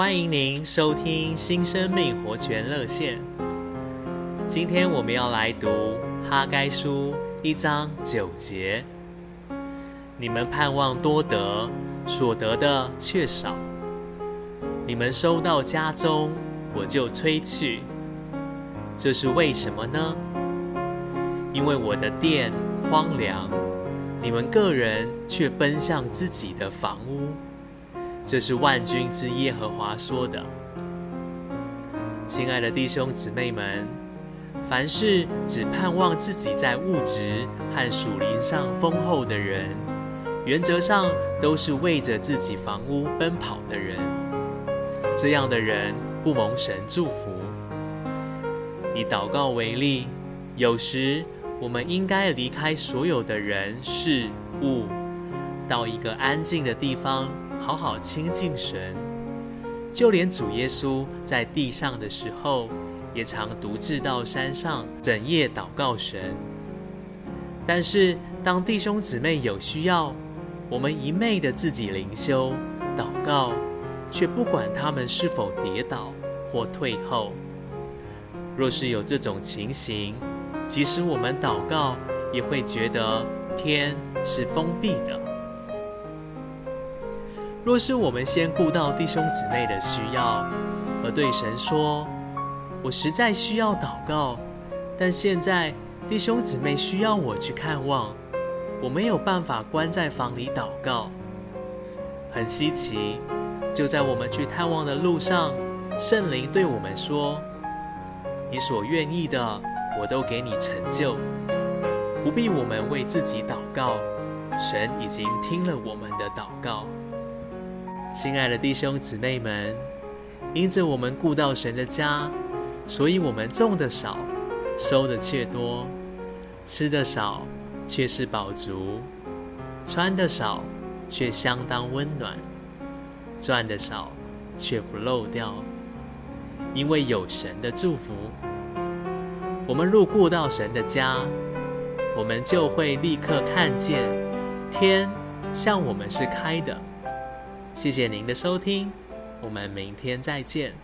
欢迎您收听新生命活泉热线。今天我们要来读哈该书一章九节。你们盼望多得，所得的却少；你们收到家中，我就催去。这是为什么呢？因为我的殿荒凉，你们个人却奔向自己的房屋。这是万军之耶和华说的。亲爱的弟兄姊妹们，凡是只盼望自己在物质和属灵上丰厚的人，原则上都是为着自己房屋奔跑的人。这样的人不蒙神祝福。以祷告为例，有时我们应该离开所有的人事物，到一个安静的地方。好好亲近神，就连主耶稣在地上的时候，也常独自到山上整夜祷告神。但是，当弟兄姊妹有需要，我们一昧的自己灵修祷告，却不管他们是否跌倒或退后。若是有这种情形，即使我们祷告，也会觉得天是封闭的。若是我们先顾到弟兄姊妹的需要，而对神说：“我实在需要祷告，但现在弟兄姊妹需要我去看望，我没有办法关在房里祷告。”很稀奇，就在我们去探望的路上，圣灵对我们说：“你所愿意的，我都给你成就，不必我们为自己祷告，神已经听了我们的祷告。”亲爱的弟兄姊妹们，因着我们顾到神的家，所以我们种的少，收的却多；吃的少，却是饱足；穿的少，却相当温暖；赚的少，却不漏掉。因为有神的祝福，我们若顾到神的家，我们就会立刻看见天向我们是开的。谢谢您的收听，我们明天再见。